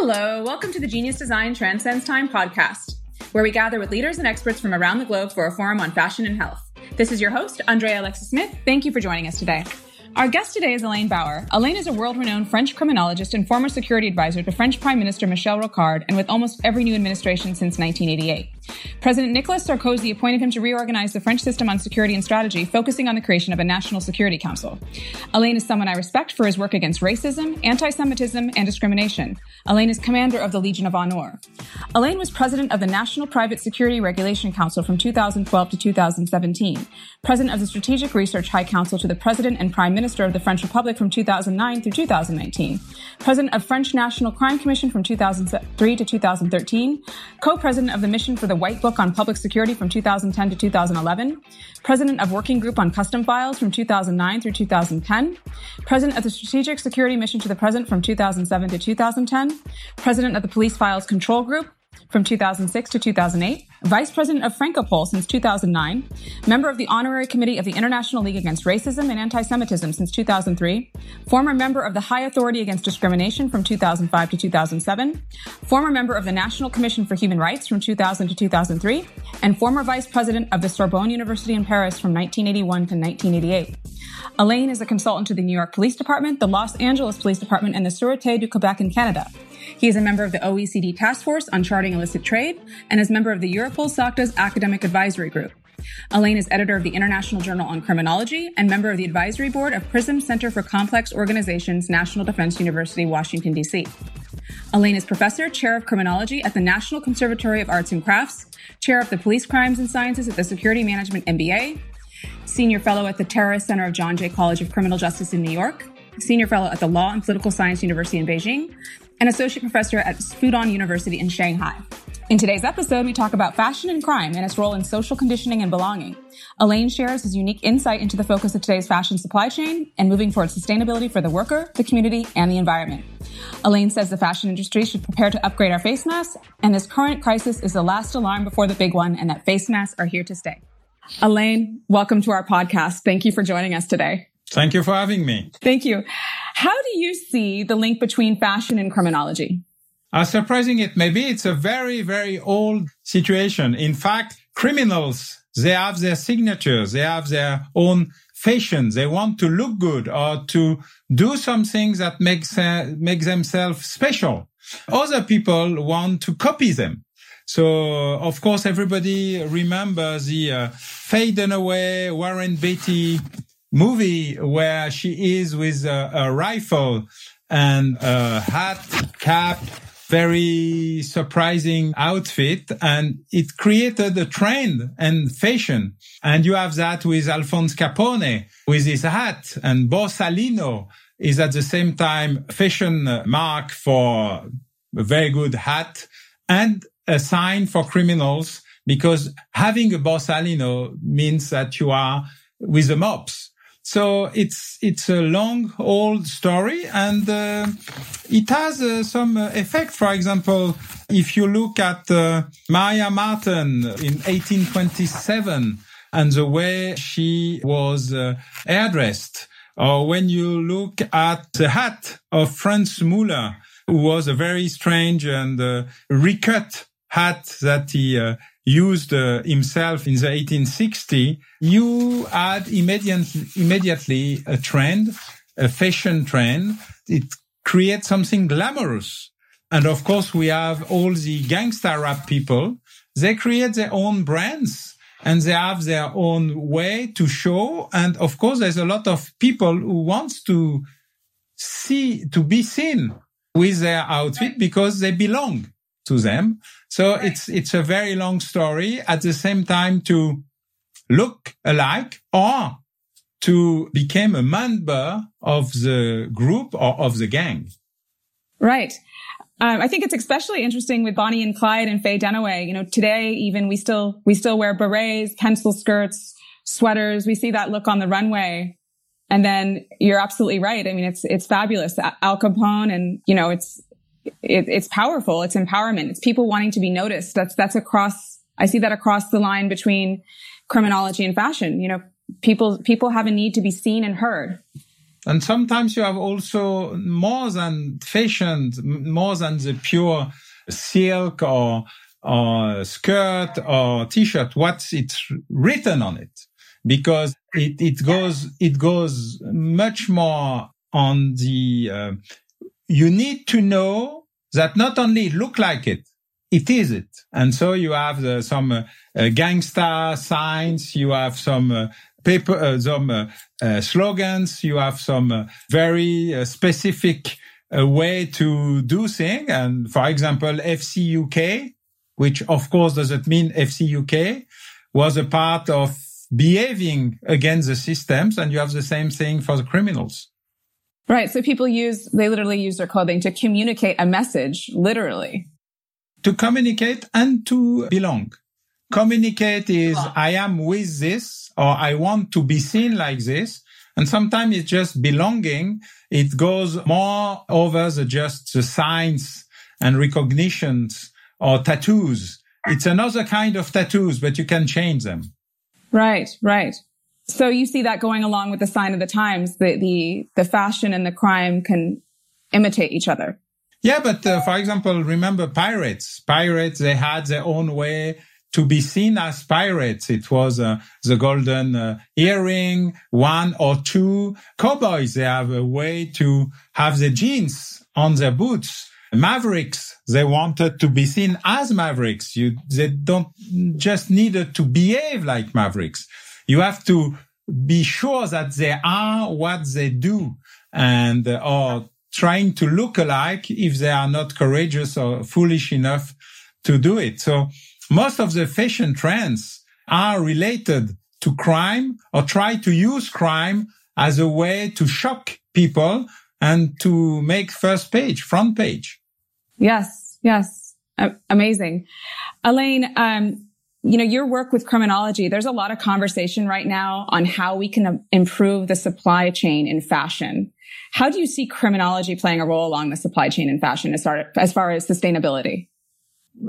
Hello, welcome to the Genius Design Transcends Time podcast, where we gather with leaders and experts from around the globe for a forum on fashion and health. This is your host, Andrea Alexis Smith. Thank you for joining us today. Our guest today is Alain Bauer. Alain is a world-renowned French criminologist and former security advisor to French Prime Minister Michel Rocard and with almost every new administration since 1988. President Nicolas Sarkozy appointed him to reorganize the French system on security and strategy, focusing on the creation of a National Security Council. Alain is someone I respect for his work against racism, anti-Semitism, and discrimination. Alain is commander of the Legion of Honor. Alain was president of the National Private Security Regulation Council from 2012 to 2017, president of the Strategic Research High Council to the President and Prime Minister of the French Republic from 2009 through 2019, president of French National Crime Commission from 2003 to 2013, co-president of the Mission for the White Book on Public Security from 2010 to 2011, president of Working Group on Custom Files from 2009 through 2010, president of the Strategic Security Mission to the President from 2007 to 2010, president of the Police Files Control Group, from 2006 to 2008, vice president of Francopol since 2009, member of the honorary committee of the International League Against Racism and Anti-Semitism since 2003, former member of the High Authority Against Discrimination from 2005 to 2007, former member of the National Commission for Human Rights from 2000 to 2003, and former vice president of the Sorbonne University in Paris from 1981 to 1988. Alain is a consultant to the New York Police Department, the Los Angeles Police Department, and the Sûreté du Québec in Canada. He is a member of the OECD Task Force on Charting Illicit Trade and is member of the Europol SOCTA's Academic Advisory Group. Alain is editor of the International Journal on Criminology and member of the advisory board of PRISM Center for Complex Organizations, National Defense University, Washington, D.C. Alain is professor, chair of criminology at the National Conservatory of Arts and Crafts, chair of the Police Crimes and Sciences at the Security Management MBA, senior fellow at the Terrorist Center of John Jay College of Criminal Justice in New York, senior fellow at the Law and Political Science University in Beijing, and associate professor at Fudan University in Shanghai. In today's episode, we talk about fashion and crime and its role in social conditioning and belonging. Alain shares his unique insight into the focus of today's fashion supply chain and moving towards sustainability for the worker, the community, and the environment. Alain says the fashion industry should prepare to upgrade our face masks, and this current crisis is the last alarm before the big one, and that face masks are here to stay. Alain, welcome to our podcast. Thank you for joining us today. Thank you for having me. Thank you. How do you see the link between fashion and criminology? As surprising it may be, it's a very, very old situation. In fact, criminals, they have their signatures. They have their own fashion. They want to look good or to do something that makes, uh, makes themselves special. Other people want to copy them. So, of course, everybody remembers the uh, Faye Dunaway, Warren Beatty movie where she is with a, a rifle and a hat, cap, very surprising outfit and it created a trend and fashion. And you have that with Alphonse Capone with his hat and Borsalino is at the same time fashion mark for a very good hat and a sign for criminals because having a Borsalino means that you are with the mobs. So it's it's a long old story, and uh, it has uh, some uh, effect. For example, if you look at uh, Maria Marten in 1827 and the way she was uh, hairdressed, or when you look at the hat of Franz Müller, who was a very strange and uh, recut hat that he used uh, himself in the 1860, you had immediately, immediately a trend, a fashion trend. It creates something glamorous. And of course, we have all the gangster rap people. They create their own brands and they have their own way to show. And of course, there's a lot of people who wants to see, to be seen with their outfit because they belong to them. So right. it's, it's a very long story at the same time to look alike or to become a member of the group or of the gang. Right. Um, I think it's especially interesting with Bonnie and Clyde and Faye Dunaway. You know, today even we still we still wear berets, pencil skirts, sweaters. We see that look on the runway. And then you're absolutely right. I mean, it's it's fabulous. Al Capone, and you know, it's it, it's powerful. It's empowerment. It's people wanting to be noticed. That's, that's across, I see that across the line between criminology and fashion. You know, people, people have a need to be seen and heard. And sometimes you have also more than fashion, more than the pure silk or, or skirt or t-shirt. What's it written on it? Because it, it goes, it goes much more on the, uh, you need to know that not only look like it, it is it. And so you have the, some uh, uh, gangster signs, you have some uh, paper, uh, some uh, uh, slogans, you have some very specific way to do things. And for example, FCUK, which of course doesn't mean FCUK, was a part of behaving against the systems. And you have the same thing for the criminals. Right. So people use, they literally use their clothing to communicate a message, literally. To communicate and to belong. Communicate is I am with this or I want to be seen like this. And sometimes it's just belonging. It goes more over the just the signs and recognitions or tattoos. It's another kind of tattoos, but you can change them. Right, right. So you see that going along with the sign of the times, the, the, the fashion and the crime can imitate each other. Yeah, but uh, for example, remember pirates. Pirates, they had their own way to be seen as pirates. It was uh, the golden uh, earring, one or two. Cowboys, they have a way to have the jeans on their boots. Mavericks, they wanted to be seen as mavericks. You, they don't just needed to behave like mavericks. You have to be sure that they are what they do and uh, or trying to look alike if they are not courageous or foolish enough to do it. So most of the fashion trends are related to crime or try to use crime as a way to shock people and to make first page, front page. Yes, yes. amazing. Alain, um, you know, your work with criminology, there's a lot of conversation right now on how we can improve the supply chain in fashion. How do you see criminology playing a role along the supply chain in fashion as far as, far as sustainability?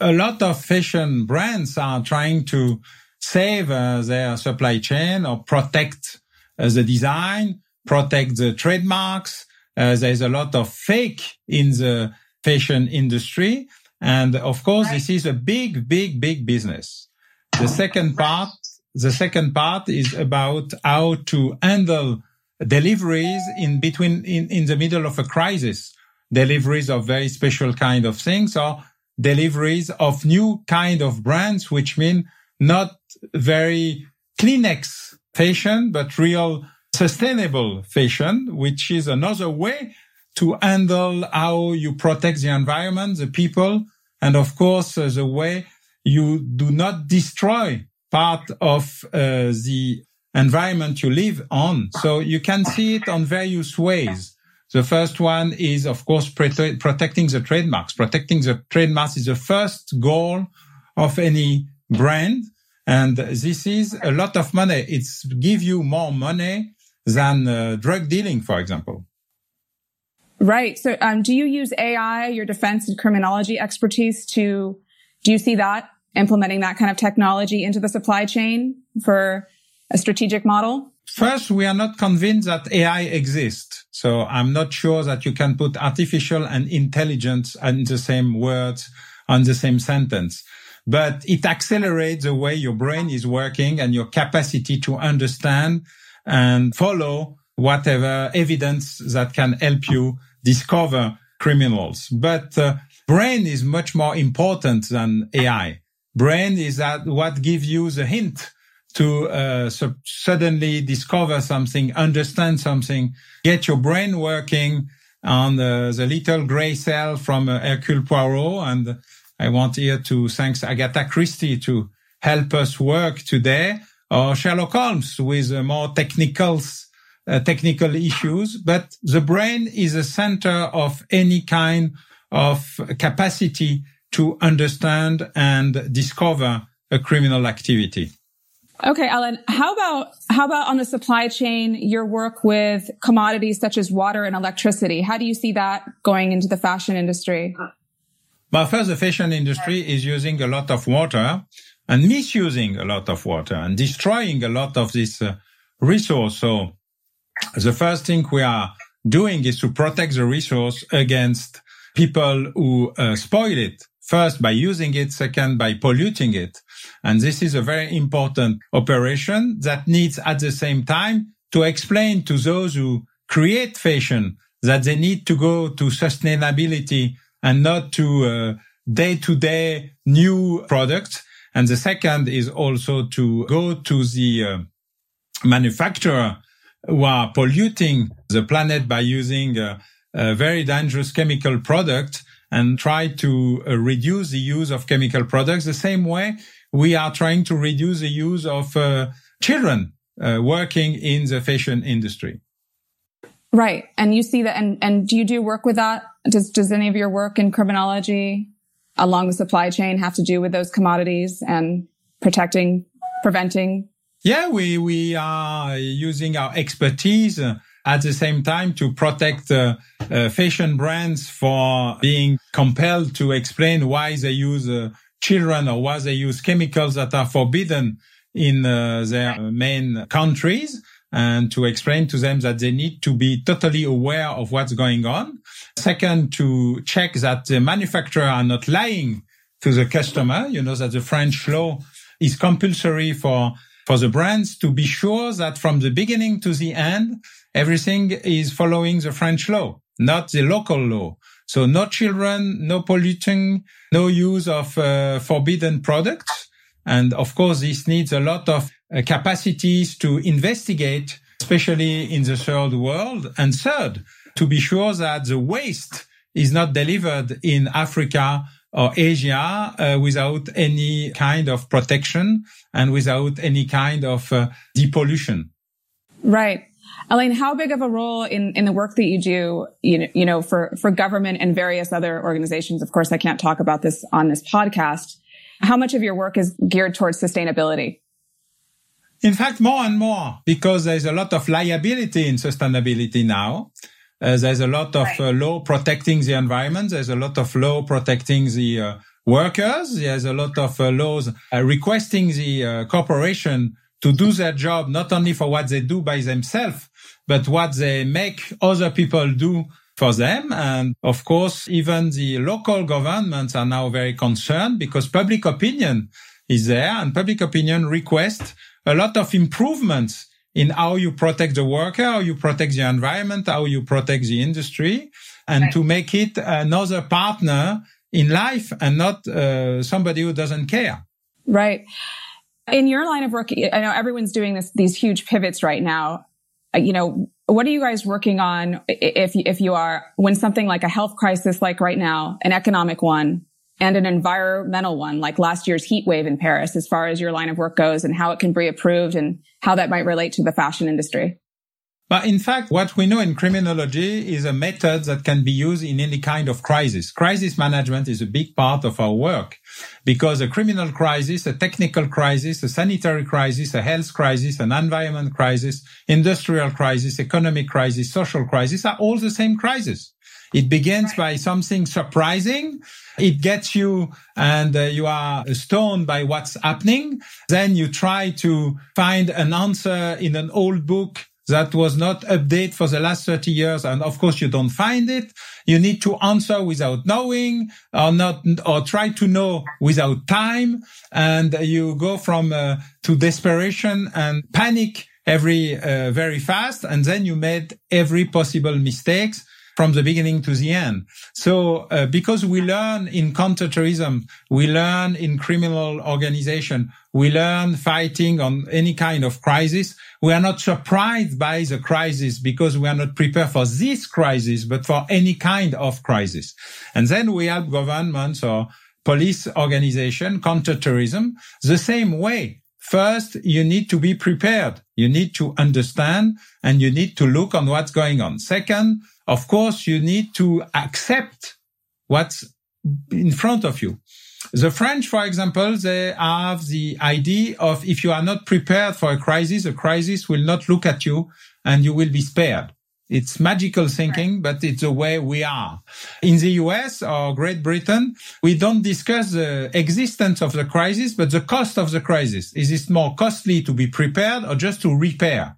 a lot of fashion brands are trying to save uh, their supply chain or protect uh, the design, protect the trademarks. Uh, there's a lot of fake in the fashion industry. And of course, right. this is a big, big, big business. The second part, the second part is about how to handle deliveries in between, in, in the middle of a crisis, deliveries of very special kind of things or deliveries of new kind of brands, which mean not very Kleenex fashion, but real sustainable fashion, which is another way to handle how you protect the environment, the people, and of course, uh, the way you do not destroy part of uh, the environment you live on. So you can see it on various ways. The first one is, of course, prote- protecting the trademarks. Protecting the trademarks is the first goal of any brand. And this is a lot of money. It's give you more money than uh, drug dealing, for example. Right. So, um, do you use AI, your defense and criminology expertise to, do you see that implementing that kind of technology into the supply chain for a strategic model? First, we are not convinced that AI exists. So I'm not sure that you can put artificial and intelligence in the same words on the same sentence. But it accelerates the way your brain is working and your capacity to understand and follow whatever evidence that can help you discover criminals. But uh, brain is much more important than AI. Brain is that what gives you the hint to uh, so suddenly discover something, understand something, get your brain working on the, the little gray cell from uh, Hercule Poirot. And I want here to thank Agatha Christie to help us work today, or Sherlock Holmes with uh, more technical, uh, technical issues. But the brain is a center of any kind of capacity to understand and discover a criminal activity. Okay, Alain, how about, how about on the supply chain, your work with commodities such as water and electricity? How do you see that going into the fashion industry? Well, first, the fashion industry is using a lot of water and misusing a lot of water and destroying a lot of this uh, resource. So The first thing we are doing is to protect the resource against people who uh, spoil it. First, by using it. Second, by polluting it. And this is a very important operation that needs at the same time to explain to those who create fashion that they need to go to sustainability and not to day to day new products. And the second is also to go to the uh, manufacturer who are polluting the planet by using a, a very dangerous chemical product and try to uh, reduce the use of chemical products the same way we are trying to reduce the use of uh, children uh, working in the fashion industry. Right. And you see that and, and do you do work with that? Does does any of your work in criminology along the supply chain have to do with those commodities and protecting, preventing? Yeah, we we are using our expertise uh, at the same time to protect uh, uh, fashion brands for being compelled to explain why they use uh, children or why they use chemicals that are forbidden in uh, their main countries and to explain to them that they need to be totally aware of what's going on. Second, to check that the manufacturer are not lying to the customer. You know that the French law is compulsory for for the brands to be sure that from the beginning to the end, everything is following the French law, not the local law. So no children, no polluting, no use of uh, forbidden products. And of course, this needs a lot of uh, capacities to investigate, especially in the third world. And third, to be sure that the waste is not delivered in Africa or Asia uh, without any kind of protection and without any kind of uh, depollution. Right. Alain, how big of a role in, in the work that you do, you know, you know, for, for government and various other organizations? Of course, I can't talk about this on this podcast. How much of your work is geared towards sustainability? In fact, more and more, because there's a lot of liability in sustainability now. Uh, there's a lot of right. uh, law protecting the environment. There's a lot of law protecting the uh, workers. There's a lot of uh, laws uh, requesting the uh, corporation to do their job, not only for what they do by themselves, but what they make other people do for them. And of course, even the local governments are now very concerned because public opinion is there and public opinion requests a lot of improvements in how you protect the worker, how you protect the environment, how you protect the industry, and right. to make it another partner in life and not uh, somebody who doesn't care. Right. In your line of work, I know everyone's doing this, these huge pivots right now. Uh, you know, what are you guys working on if, if you are, when something like a health crisis like right now, an economic one, and an environmental one like last year's heat wave in Paris as far as your line of work goes and how it can be approved and how that might relate to the fashion industry? But in fact, what we know in criminology is a method that can be used in any kind of crisis. Crisis management is a big part of our work because a criminal crisis, a technical crisis, a sanitary crisis, a health crisis, an environment crisis, industrial crisis, economic crisis, social crisis are all the same crisis. It begins by something surprising. It gets you and uh, you are stoned by what's happening. Then you try to find an answer in an old book that was not updated for the last 30 years. And of course, you don't find it. You need to answer without knowing or not, or try to know without time. And you go from uh, to desperation and panic every uh, very fast. And then you made every possible mistakes from the beginning to the end. So uh, because we learn in counterterrorism, we learn in criminal organization, we learn fighting on any kind of crisis. We are not surprised by the crisis because we are not prepared for this crisis, but for any kind of crisis. And then we help governments or police organization, counterterrorism, the same way. First, you need to be prepared. You need to understand and you need to look on what's going on. Second, of course, you need to accept what's in front of you. The French, for example, they have the idea of if you are not prepared for a crisis, a crisis will not look at you and you will be spared. It's magical thinking, but it's the way we are. In the US or Great Britain, we don't discuss the existence of the crisis, but the cost of the crisis. Is it more costly to be prepared or just to repair?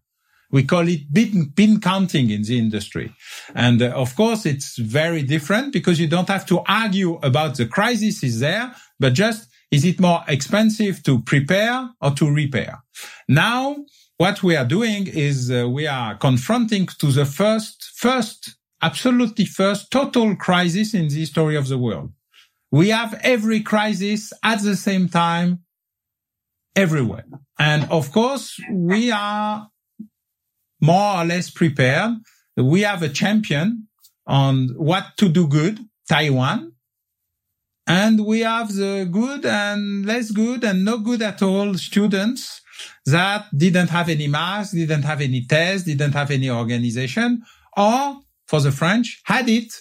We call it bin, bin counting in the industry. And uh, of course, it's very different because you don't have to argue about the crisis is there, but just is it more expensive to prepare or to repair? Now, what we are doing is uh, we are confronting to the first, first, absolutely first total crisis in the history of the world. We have every crisis at the same time everywhere. And of course, we are more or less prepared. We have a champion on what to do good, Taiwan. And we have the good and less good and no good at all students that didn't have any mask, didn't have any test, didn't have any organization, or for the French, had it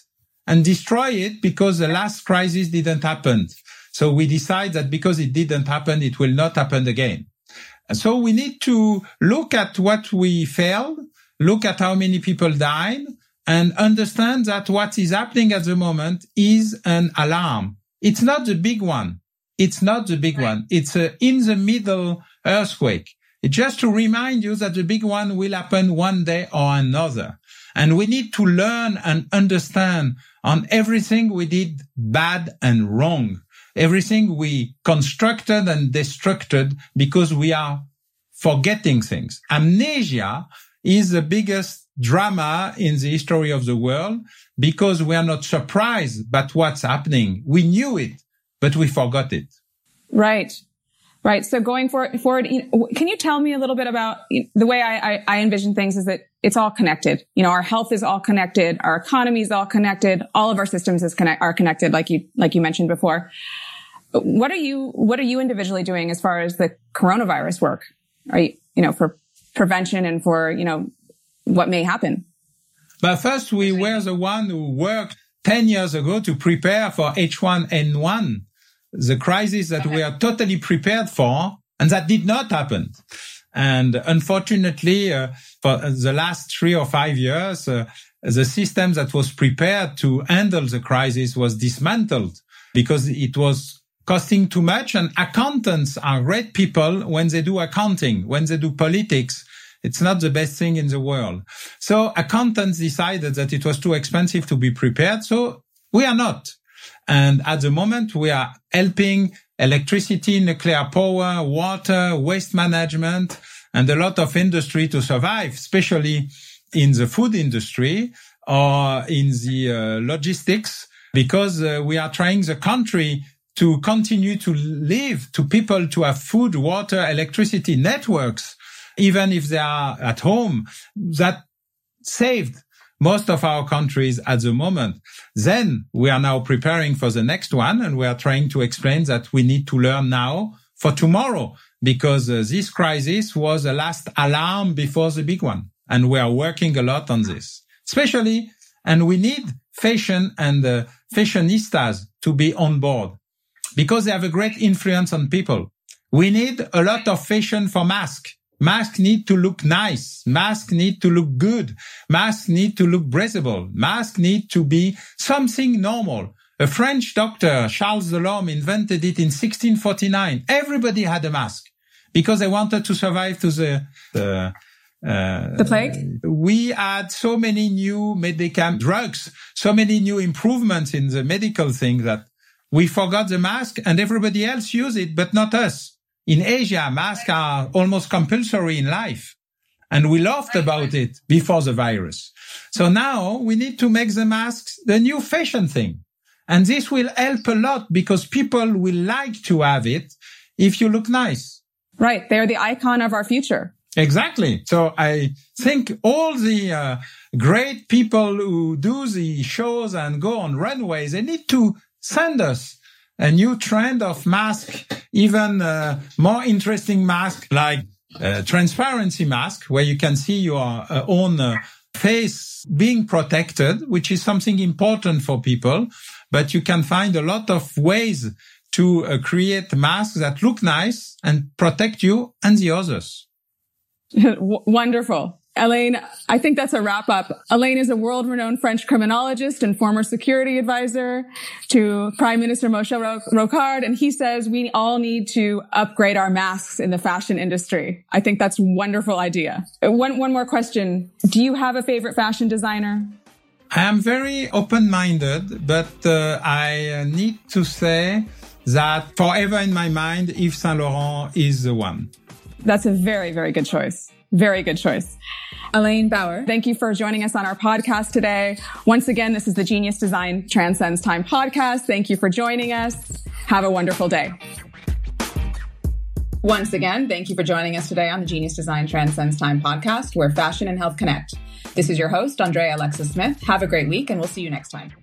and destroy it because the last crisis didn't happen. So we decide that because it didn't happen, it will not happen again. So we need to look at what we failed, look at how many people died, and understand that what is happening at the moment is an alarm. It's not the big one. It's not the big right. one. It's a in the middle earthquake. Just to remind you that the big one will happen one day or another. And we need to learn and understand on everything we did bad and wrong everything we constructed and destructed because we are forgetting things. Amnesia is the biggest drama in the history of the world because we are not surprised by what's happening. We knew it, but we forgot it. Right. Right. So going forward, forward can you tell me a little bit about the way I, I, I, envision things is that it's all connected. You know, our health is all connected. Our economy is all connected. All of our systems is connect, are connected, like you, like you mentioned before. What are you, what are you individually doing as far as the coronavirus work? Are you, you know, for prevention and for, you know, what may happen? But first, we were the one who worked 10 years ago to prepare for H1N1, the crisis that okay. we are totally prepared for, and that did not happen. And unfortunately, uh, for the last three or five years, uh, the system that was prepared to handle the crisis was dismantled because it was costing too much. And accountants are great people when they do accounting, when they do politics. It's not the best thing in the world. So accountants decided that it was too expensive to be prepared. So we are not. And at the moment, we are helping electricity, nuclear power, water, waste management, and a lot of industry to survive, especially in the food industry or in the uh, logistics, because uh, we are trying the country to continue to live, to people to have food, water, electricity networks, even if they are at home, that saved most of our countries at the moment. Then we are now preparing for the next one and we are trying to explain that we need to learn now for tomorrow because uh, this crisis was a last alarm before the big one. And we are working a lot on this, especially, and we need fashion and uh, fashionistas to be on board because they have a great influence on people. We need a lot of fashion for masks. Masks need to look nice. Masks need to look good. Masks need to look breathable. Masks need to be something normal. A French doctor, Charles Delorme, invented it in 1649. Everybody had a mask because they wanted to survive to the, the uh, the plague? We had so many new medical drugs, so many new improvements in the medical thing that we forgot the mask and everybody else use it, but not us. In Asia, masks are almost compulsory in life. And we laughed about it before the virus. So now we need to make the masks the new fashion thing. And this will help a lot because people will like to have it if you look nice. Right. They're the icon of our future. Exactly. So I think all the uh, great people who do the shows and go on runways, they need to send us a new trend of mask, even uh, more interesting mask like uh, transparency mask, where you can see your uh, own uh, face being protected, which is something important for people. But you can find a lot of ways to uh, create masks that look nice and protect you and the others. Wonderful. Alain, I think that's a wrap up. Alain is a world renowned French criminologist and former security advisor to Prime Minister Michel Rocard. And he says we all need to upgrade our masks in the fashion industry. I think that's a wonderful idea. Uh, one, one more question. Do you have a favorite fashion designer? I am very open minded, but uh, I uh, need to say that forever in my mind, Yves Saint Laurent is the one. That's a very, very good choice. Very good choice. Alain Bauer, thank you for joining us on our podcast today. Once again, this is the Genius Design Transcends Time podcast. Thank you for joining us. Have a wonderful day. Once again, thank you for joining us today on the Genius Design Transcends Time podcast, where fashion and health connect. This is your host, Andrea Alexis Smith. Have a great week, and we'll see you next time.